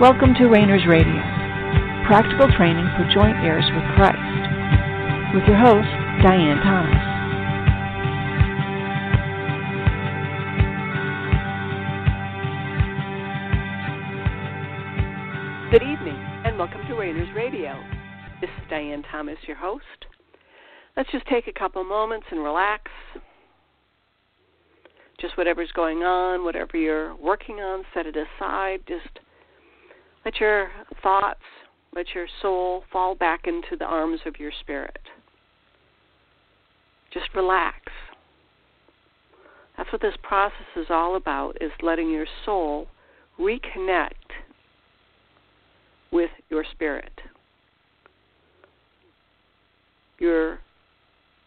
Welcome to Rainers Radio, practical training for joint heirs with Christ, with your host, Diane Thomas. Good evening, and welcome to Rainers Radio. This is Diane Thomas, your host. Let's just take a couple moments and relax. Just whatever's going on, whatever you're working on, set it aside. Just let your thoughts, let your soul fall back into the arms of your spirit. Just relax. That's what this process is all about is letting your soul reconnect with your spirit. Your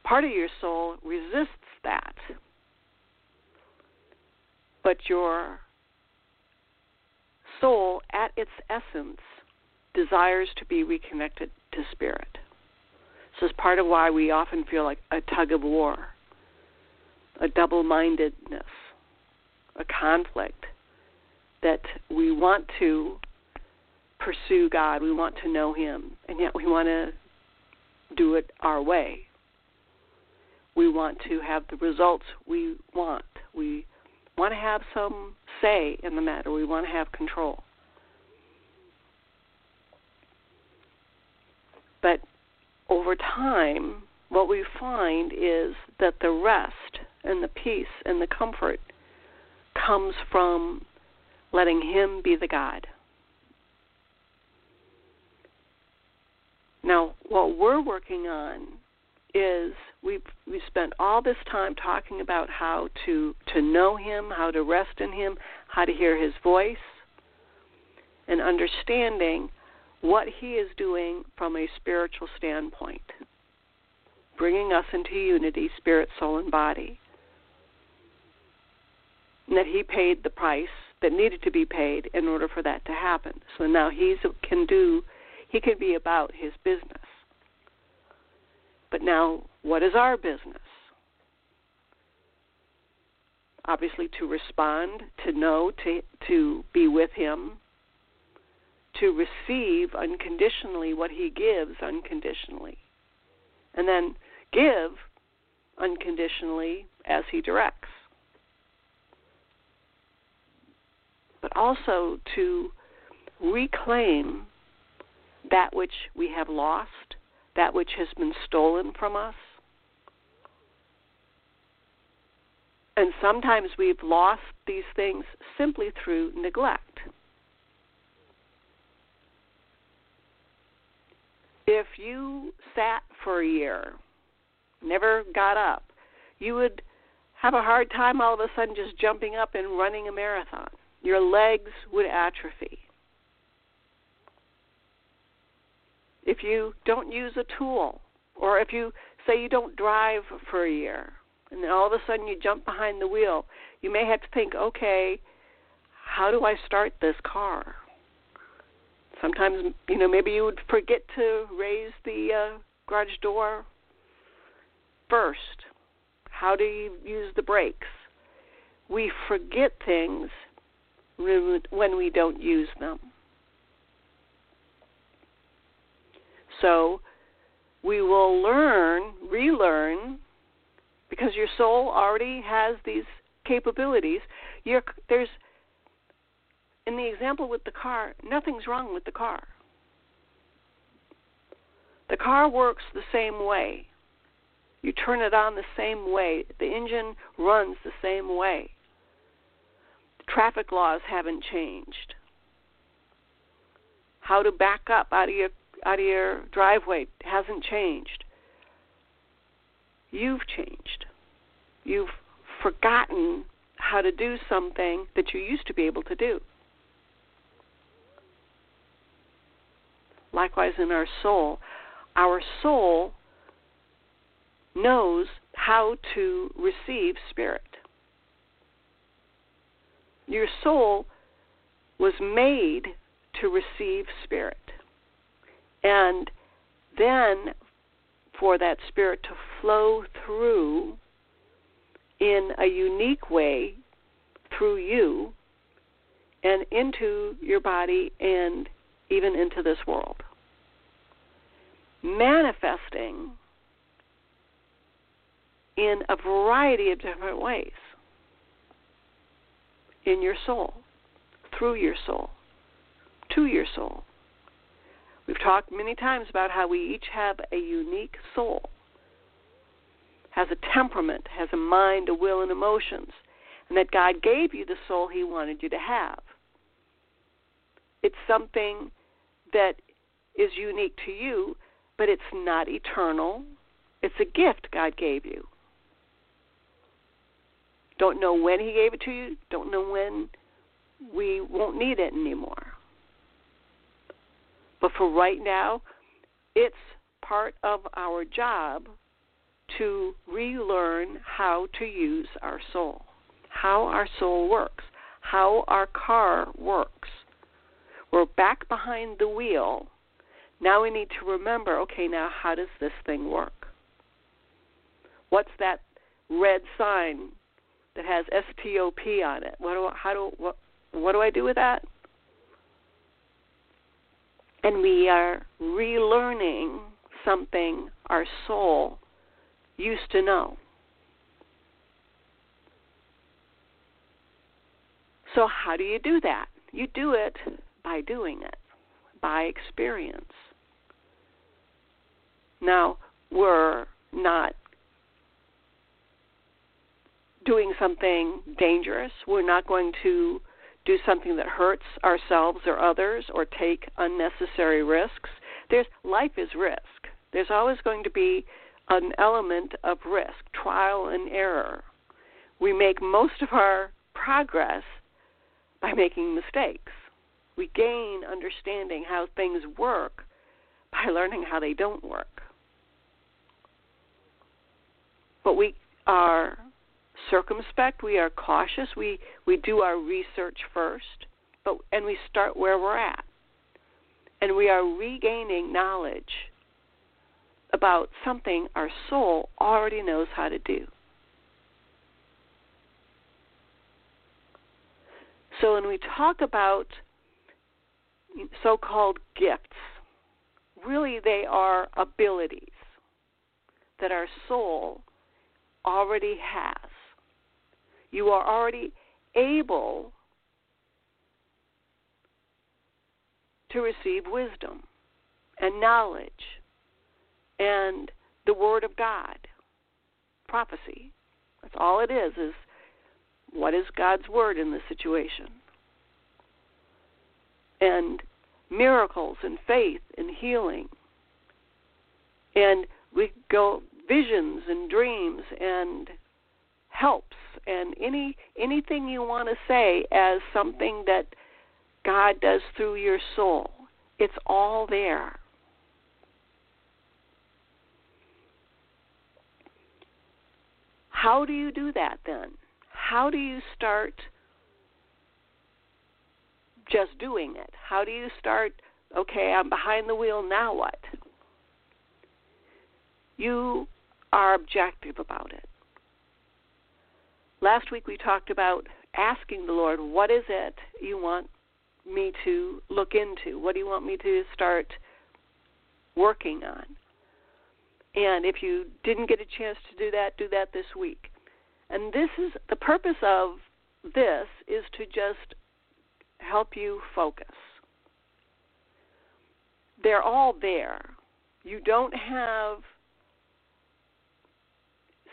part of your soul resists that. But your soul, at its essence, desires to be reconnected to spirit. So it's part of why we often feel like a tug of war, a double mindedness, a conflict that we want to pursue God, we want to know Him, and yet we want to do it our way. We want to have the results we want. We want to have some say in the matter. We want to have control. But over time, what we find is that the rest and the peace and the comfort comes from letting Him be the God. Now, what we're working on is we've we spent all this time talking about how to to know him, how to rest in him, how to hear his voice, and understanding what he is doing from a spiritual standpoint, bringing us into unity, spirit, soul, and body. And that he paid the price that needed to be paid in order for that to happen. So now he can do, he can be about his business. But now, what is our business? Obviously, to respond, to know, to, to be with Him, to receive unconditionally what He gives unconditionally, and then give unconditionally as He directs. But also to reclaim that which we have lost that which has been stolen from us. And sometimes we've lost these things simply through neglect. If you sat for a year, never got up, you would have a hard time all of a sudden just jumping up and running a marathon. Your legs would atrophy. If you don't use a tool, or if you say you don't drive for a year, and then all of a sudden you jump behind the wheel, you may have to think, okay, how do I start this car? Sometimes, you know, maybe you would forget to raise the uh, garage door first. How do you use the brakes? We forget things when we don't use them. So we will learn, relearn, because your soul already has these capabilities. You're, there's, in the example with the car, nothing's wrong with the car. The car works the same way. You turn it on the same way. The engine runs the same way. The traffic laws haven't changed. How to back up out of your out of your driveway hasn't changed. You've changed. You've forgotten how to do something that you used to be able to do. Likewise, in our soul, our soul knows how to receive spirit. Your soul was made to receive spirit. And then for that spirit to flow through in a unique way through you and into your body and even into this world. Manifesting in a variety of different ways in your soul, through your soul, to your soul. We've talked many times about how we each have a unique soul, has a temperament, has a mind, a will, and emotions, and that God gave you the soul He wanted you to have. It's something that is unique to you, but it's not eternal. It's a gift God gave you. Don't know when He gave it to you, don't know when we won't need it anymore. But for right now, it's part of our job to relearn how to use our soul, how our soul works, how our car works. We're back behind the wheel. Now we need to remember okay, now how does this thing work? What's that red sign that has STOP on it? What do I, how do what what do I do with that? And we are relearning something our soul used to know. So, how do you do that? You do it by doing it, by experience. Now, we're not doing something dangerous. We're not going to do something that hurts ourselves or others or take unnecessary risks. There's life is risk. There's always going to be an element of risk, trial and error. We make most of our progress by making mistakes. We gain understanding how things work by learning how they don't work. But we are circumspect, we are cautious, we, we do our research first, but and we start where we're at. And we are regaining knowledge about something our soul already knows how to do. So when we talk about so called gifts, really they are abilities that our soul already has you are already able to receive wisdom and knowledge and the word of God, prophecy. That's all it is is what is God's word in this situation? And miracles and faith and healing. And we go visions and dreams and helps and any anything you want to say as something that God does through your soul. It's all there. How do you do that then? How do you start just doing it? How do you start, okay, I'm behind the wheel, now what? You are objective about it. Last week we talked about asking the Lord, what is it you want me to look into? What do you want me to start working on? And if you didn't get a chance to do that, do that this week. And this is the purpose of this is to just help you focus. They're all there. You don't have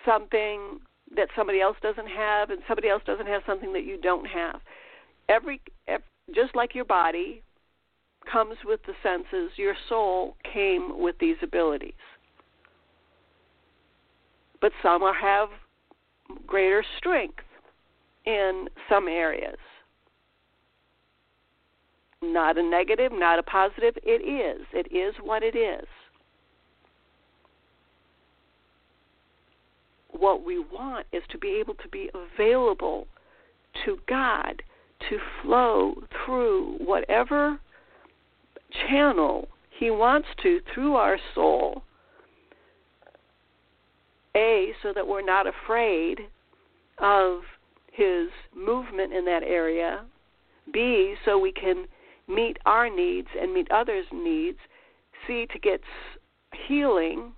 something that somebody else doesn't have and somebody else doesn't have something that you don't have. Every, every just like your body comes with the senses your soul came with these abilities. But some have greater strength in some areas. Not a negative not a positive. It is. It is what it is what we want is to be able to be available to God to flow through whatever channel He wants to through our soul. A, so that we're not afraid of His movement in that area. B, so we can meet our needs and meet others' needs. C, to get healing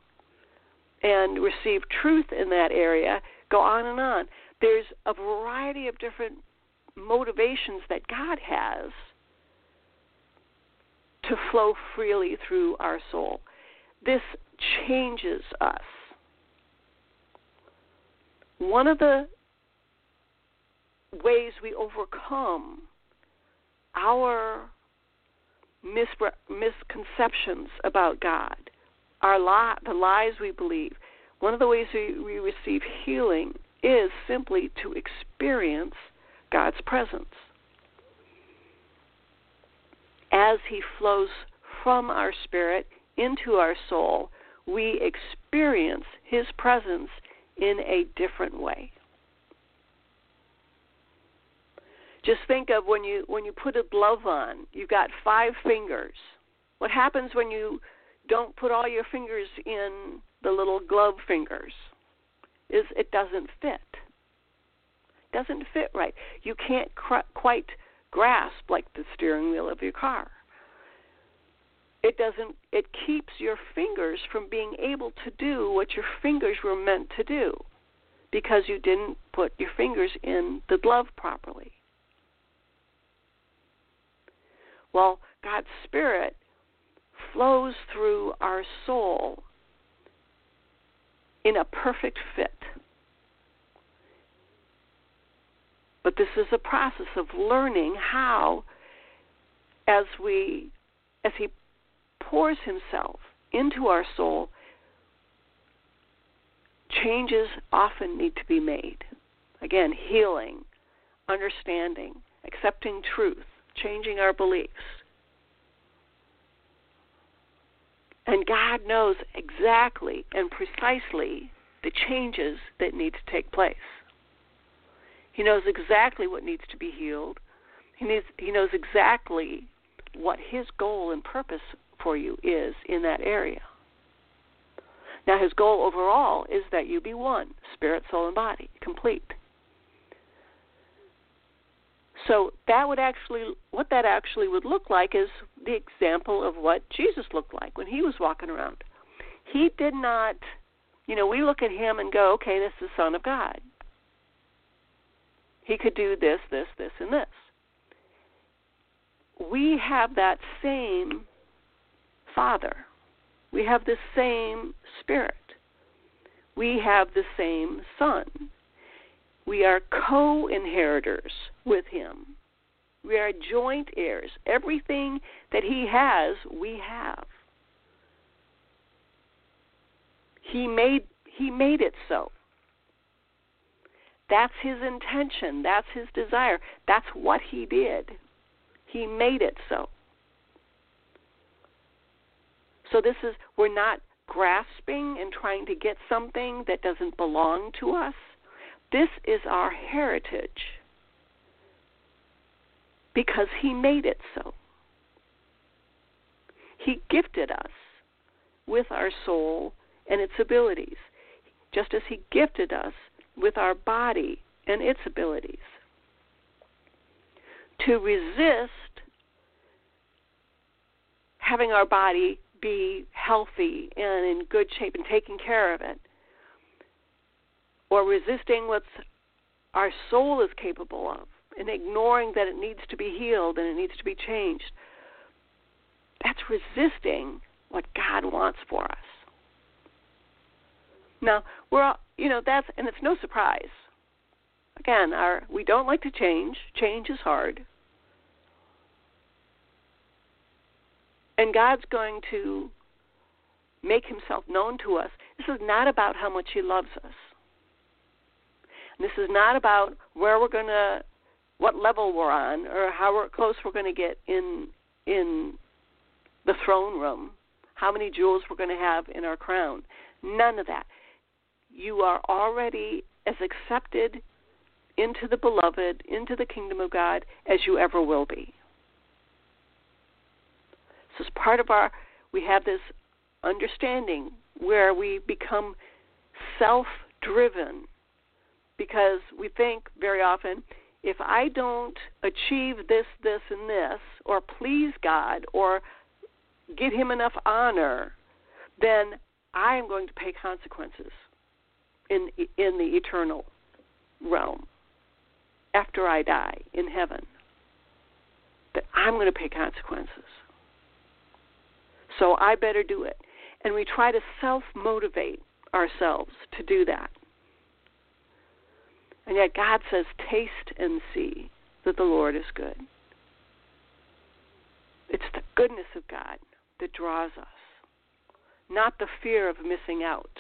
and receive truth in that area. Go on and on. There's a variety of different motivations that God has to flow freely through our soul. This changes us. One of the ways we overcome our misconceptions about God, our li- the lies we believe, one of the ways we, we receive healing is simply to experience God's presence. As He flows from our spirit into our soul, we experience His presence in a different way. Just think of when you when you put a glove on, you've got five fingers. What happens when you don't put all your fingers in the little glove fingers? Is it doesn't fit. It doesn't fit right. You can't cr- quite grasp like the steering wheel of your car. It doesn't it keeps your fingers from being able to do what your fingers were meant to do because you didn't put your fingers in the glove properly. Well, God's Spirit flows through our soul in a perfect fit. But this is a process of learning how, as we, as He pours Himself into our soul, changes often need to be made. Again, healing, understanding, accepting truth, changing our beliefs. And God knows exactly and precisely the changes that need to take place. He knows exactly what needs to be healed. He needs he knows exactly what his goal and purpose for you is in that area. Now his goal overall is that you be one, spirit, soul and body, complete. So that would actually, what that actually would look like is the example of what Jesus looked like when he was walking around. He did not, you know, we look at him and go, okay, this is the Son of God. He could do this, this, this, and this. We have that same Father. We have the same Spirit. We have the same Son. We are co inheritors with him. We are joint heirs. Everything that he has, we have. He made he made it so. That's his intention. That's his desire. That's what he did. He made it so. So this is we're not grasping and trying to get something that doesn't belong to us. This is our heritage because He made it so. He gifted us with our soul and its abilities, just as He gifted us with our body and its abilities. To resist having our body be healthy and in good shape and taking care of it or resisting what our soul is capable of and ignoring that it needs to be healed and it needs to be changed, that's resisting what God wants for us. Now, we're all, you know, that's, and it's no surprise. Again, our, we don't like to change. Change is hard. And God's going to make himself known to us. This is not about how much he loves us. This is not about where we're going to, what level we're on, or how close we're going to get in in the throne room, how many jewels we're going to have in our crown. None of that. You are already as accepted into the beloved, into the kingdom of God, as you ever will be. So, as part of our, we have this understanding where we become self driven because we think very often if I don't achieve this, this, and this, or please God, or get Him enough honor, then I am going to pay consequences in in the eternal realm after I die in heaven. That I'm going to pay consequences. So I better do it. And we try to self motivate ourselves to do that. And yet God says, Taste and see that the Lord is good. It's the goodness of God that draws us, not the fear of missing out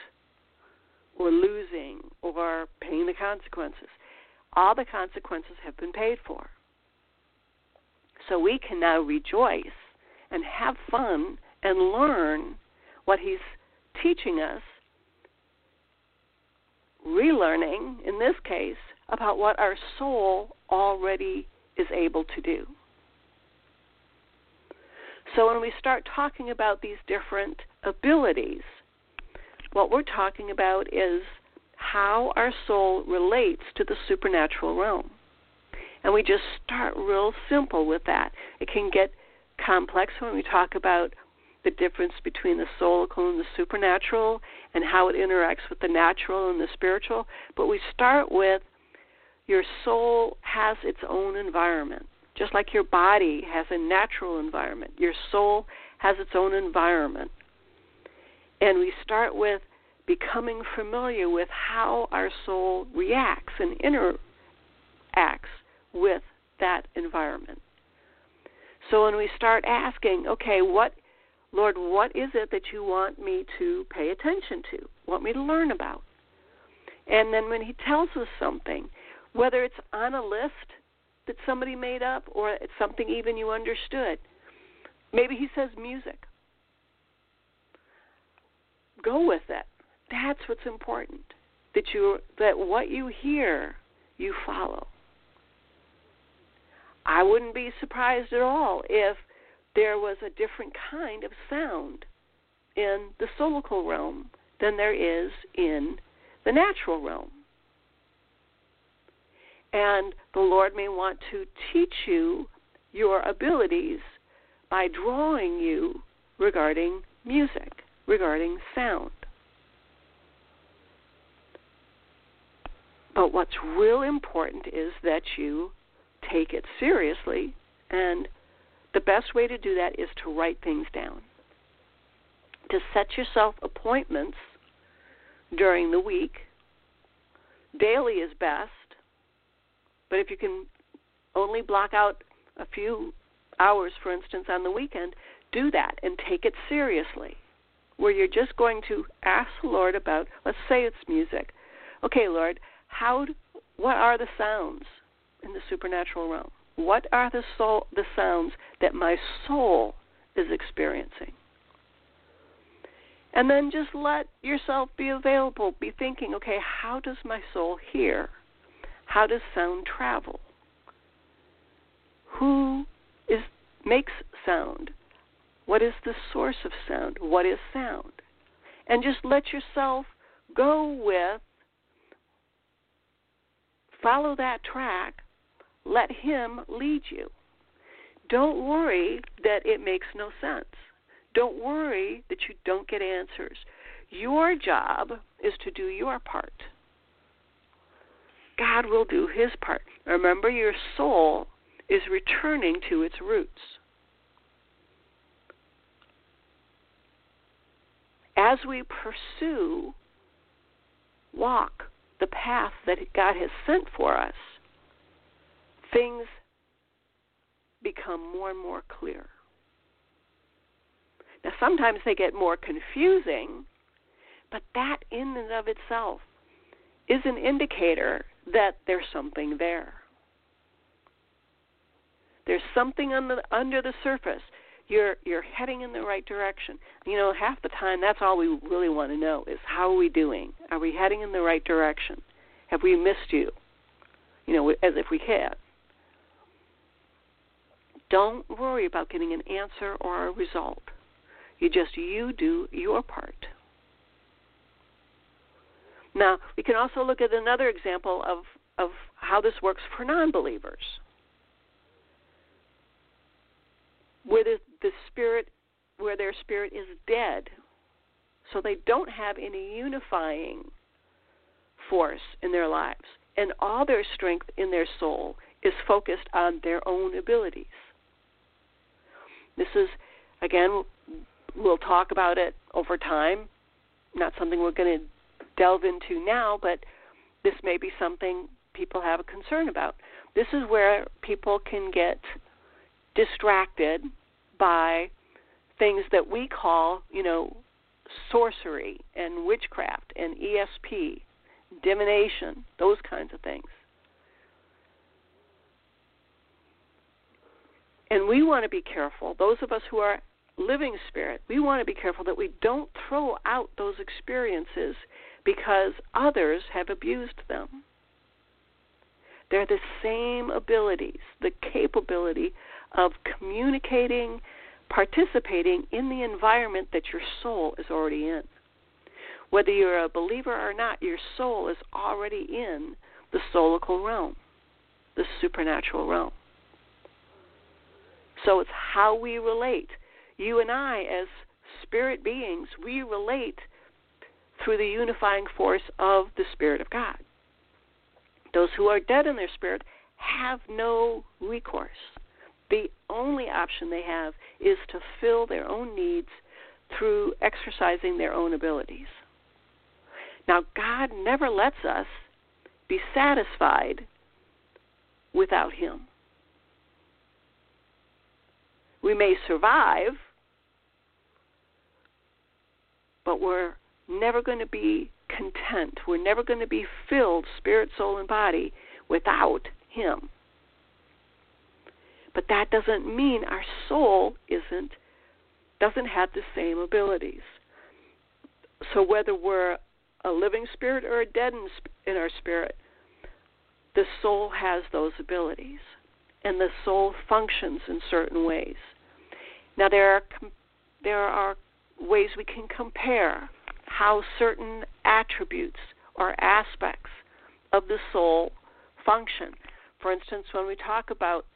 or losing or paying the consequences. All the consequences have been paid for. So we can now rejoice and have fun and learn what He's teaching us, relearning, in this case, about what our soul already is able to do. So when we start talking about these different abilities, what we're talking about is how our soul relates to the supernatural realm. And we just start real simple with that. It can get complex when we talk about the difference between the soulical and the supernatural and how it interacts with the natural and the spiritual. But we start with your soul has its own environment. Just like your body has a natural environment, your soul has its own environment. And we start with becoming familiar with how our soul reacts and interacts with that environment. So when we start asking, okay, what Lord, what is it that you want me to pay attention to, want me to learn about? And then when he tells us something, whether it's on a list that somebody made up or it's something even you understood, maybe he says music. Go with it. That's what's important. That you that what you hear, you follow. I wouldn't be surprised at all if there was a different kind of sound in the soulical realm than there is in the natural realm. And the Lord may want to teach you your abilities by drawing you regarding music, regarding sound. But what's real important is that you take it seriously, and the best way to do that is to write things down. To set yourself appointments during the week. Daily is best, but if you can only block out a few hours, for instance, on the weekend, do that and take it seriously. Where you're just going to ask the Lord about, let's say it's music. Okay, Lord, how what are the sounds in the supernatural realm? What are the soul the sounds that my soul is experiencing? And then just let yourself be available. Be thinking, okay, how does my soul hear? How does sound travel? Who is makes sound? What is the source of sound? What is sound? And just let yourself go with follow that track, let Him lead you. Don't worry that it makes no sense. Don't worry that you don't get answers. Your job is to do your part. God will do His part. Remember, your soul is returning to its roots. As we pursue, walk the path that God has sent for us, things become more and more clear. Now, sometimes they get more confusing, but that in and of itself is an indicator that there's something there. There's something the, under the surface you're you're heading in the right direction. You know, half the time that's all we really want to know is how are we doing? Are we heading in the right direction? Have we missed you? You know, as if we had. Don't worry about getting an answer or a result. You just you do your part. Now, we can also look at another example of of how this works for non believers. Where the, the spirit where their spirit is dead. So they don't have any unifying force in their lives. And all their strength in their soul is focused on their own abilities. This is, again, we'll talk about it over time. Not something we're going to delve into now, but this may be something people have a concern about. This is where people can get distracted by things that we call, you know, sorcery and witchcraft and ESP, divination, those kinds of things. And we want to be careful, those of us who are living spirit, we want to be careful that we don't throw out those experiences because others have abused them. They're the same abilities, the capability of communicating, participating in the environment that your soul is already in. Whether you're a believer or not, your soul is already in the soulical realm, the supernatural realm. So it's how we relate. You and I, as spirit beings, we relate through the unifying force of the Spirit of God. Those who are dead in their spirit have no recourse. The only option they have is to fill their own needs through exercising their own abilities. Now, God never lets us be satisfied without Him. We may survive, but we're never going to be content. We're never going to be filled, spirit, soul, and body, without Him. But that doesn't mean our soul isn't doesn't have the same abilities. So whether we're a living spirit or a dead in, our spirit, the soul has those abilities, and the soul functions in certain ways. Now there are there are ways we can compare how certain attributes or aspects of the soul function. For instance, when we talk about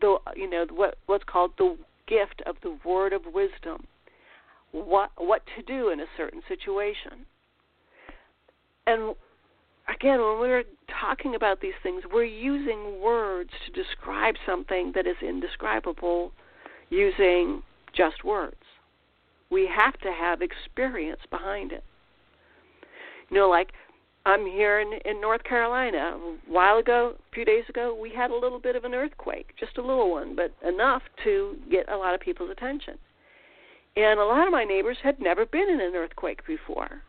the you know what what's called the gift of the word of wisdom, what what to do in a certain situation. And again, when we're talking about these things, we're using words to describe something that is indescribable using just words we have to have experience behind it. You know, like I'm here in, in North Carolina. A while ago, a few days ago, we had a little bit of an earthquake, just a little one, but enough to get a lot of people's attention. And a lot of my neighbors had never been in an earthquake before.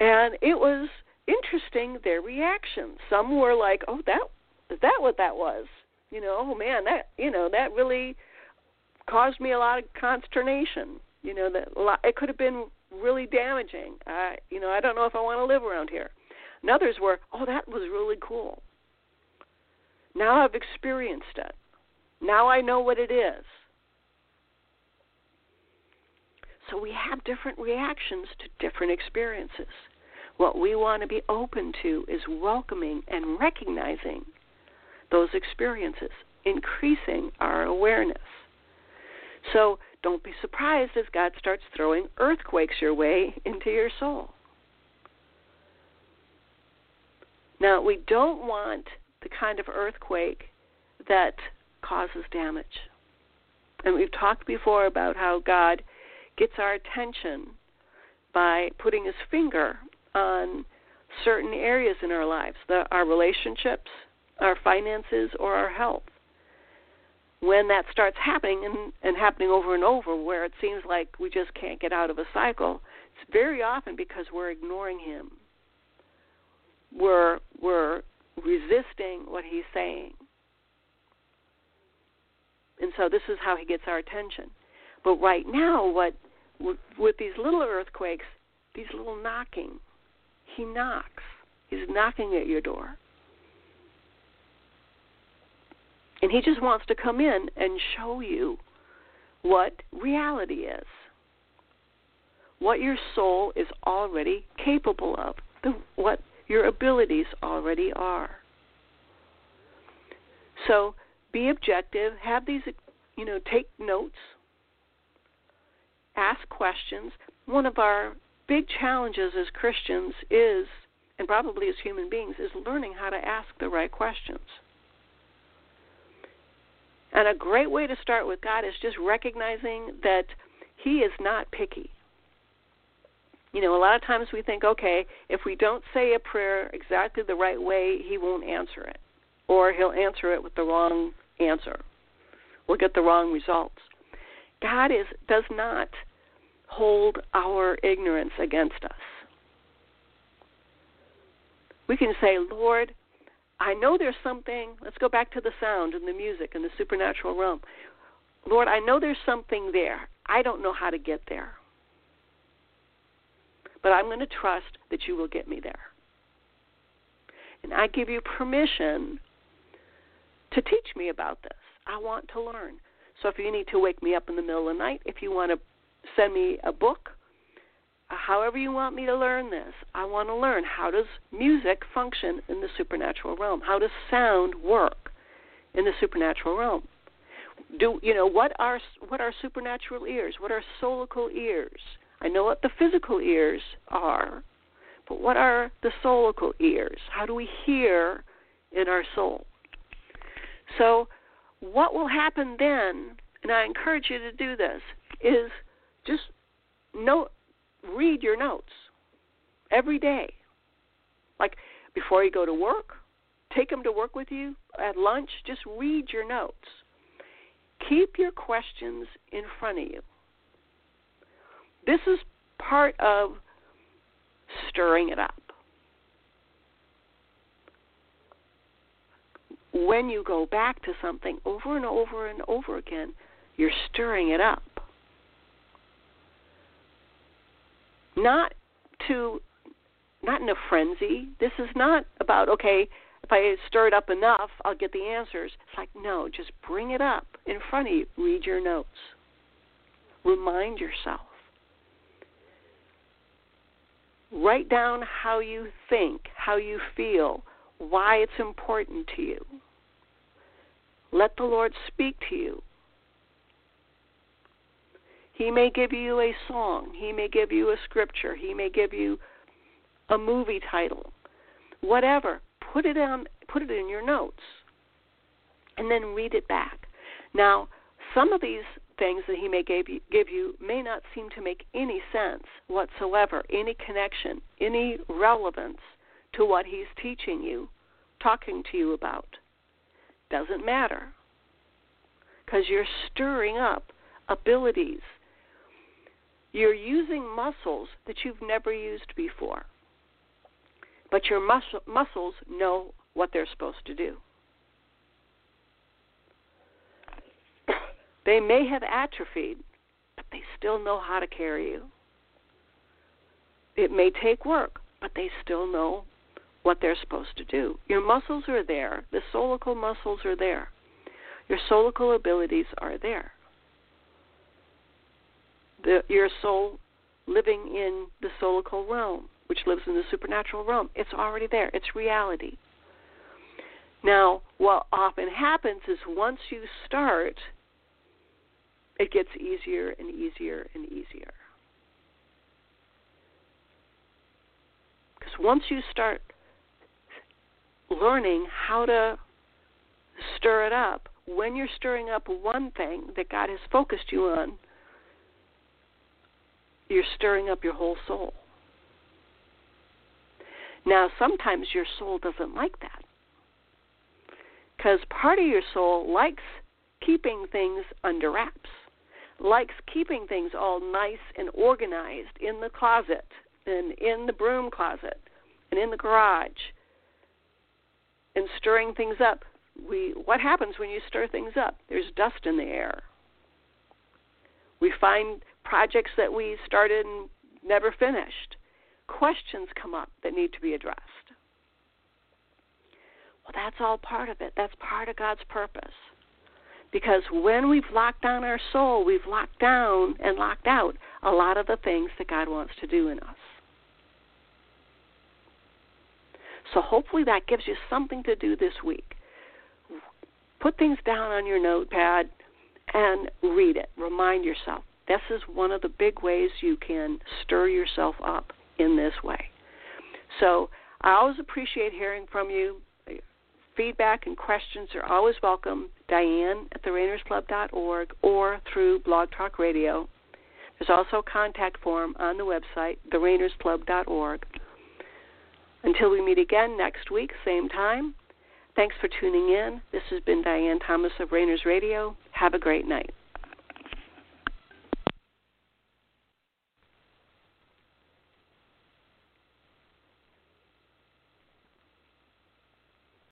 And it was interesting their reaction. Some were like, "Oh, that is that what that was?" You know, "Oh man, that you know that really caused me a lot of consternation." You know that it could have been really damaging. I, you know, I don't know if I want to live around here. And others were, oh, that was really cool. Now I've experienced it. Now I know what it is. So we have different reactions to different experiences. What we want to be open to is welcoming and recognizing those experiences, increasing our awareness. So don't be surprised as God starts throwing earthquakes your way into your soul. Now, we don't want the kind of earthquake that causes damage. And we've talked before about how God gets our attention by putting his finger on certain areas in our lives the, our relationships, our finances, or our health when that starts happening and, and happening over and over, where it seems like we just can't get out of a cycle, it's very often because we're ignoring him. We're we're resisting what he's saying. And so this is how he gets our attention. But right now, what with, with these little earthquakes, these little knocking, he knocks. He's knocking at your door. And he just wants to come in and show you what reality is, what your soul is already capable of, the, what Your abilities already are. So be objective, have these, you know, take notes, ask questions. One of our big challenges as Christians is, and probably as human beings, is learning how to ask the right questions. And a great way to start with God is just recognizing that He is not picky. You know, a lot of times we think, okay, if we don't say a prayer exactly the right way, He won't answer it. Or He'll answer it with the wrong answer. We'll get the wrong results. God is does not hold our ignorance against us. We can say, Lord, I know there's something. Let's go back to the sound and the music and the supernatural realm. Lord, I know there's something there. I don't know how to get there. But I'm going to trust that you will get me there. And I give you permission to teach me about this. I want to learn. So if you need to wake me up in the middle of the night, if you want to send me a book, uh, however you want me to learn this, I want to learn how does music function in the supernatural realm? How does sound work in the supernatural realm? Do you know what are what are supernatural ears? What are soulical ears? I know what the physical ears are, but what are the soulical ears? How do we hear in our soul? So, what will happen then, and I encourage you to do this, is just note read your notes every day. Like before you go to work, take them to work with you at lunch, just read your notes. Keep your questions in front of you. This is part of stirring it up. When you go back to something over and over and over again, you're stirring it up. Not to not in a frenzy. This is not about okay, if I stir it up enough, I'll get the answers. It's like no, just bring it up in front of you. Read your notes. Remind yourself. Write down how you think, how you feel, why it's important to you. Let the Lord speak to you. He may give you a song, he may give you a scripture, he may give you a movie title. Whatever, put it on put it in your notes and then read it back. Now, some of these things that he may give you, give you may not seem to make any sense whatsoever, any connection, any relevance to what he's teaching you, talking to you about. Doesn't matter. Because you're stirring up abilities you're using muscles that you've never used before. But your mus- muscles know what they're supposed to do. they may have atrophied, but they still know how to carry you. It may take work, but they still know what they're supposed to do. Your muscles are there, the soulical muscles are there, your soulical abilities are there the, your soul living in the soulical realm, which lives in the supernatural realm. It's already there. It's reality. Now, what often happens is once you start, it gets easier and easier and easier. Because once you start learning how to stir it up, when you're stirring up one thing that God has focused you on, you're stirring up your whole soul. Now, sometimes your soul doesn't like that. Because part of your soul likes keeping things under wraps, likes keeping things all nice and organized in the closet and in the broom closet and in the garage and stirring things up. We what happens when you stir things up? There's dust in the air. We find projects that we started and never finished. Questions come up that need to be addressed. Well, that's all part of it. That's part of God's purpose. Because when we've locked down our soul, we've locked down and locked out a lot of the things that God wants to do in us. So hopefully that gives you something to do this week. Put things down on your notepad and read it. Remind yourself. This is one of the big ways you can stir yourself up in this way. So I always appreciate hearing from you. Feedback and questions are always welcome. Diane at therainersclub.org or through Blog Talk Radio. There's also a contact form on the website, therainersclub.org. Until we meet again next week, same time, thanks for tuning in. This has been Diane Thomas of Rainers Radio. Have a great night.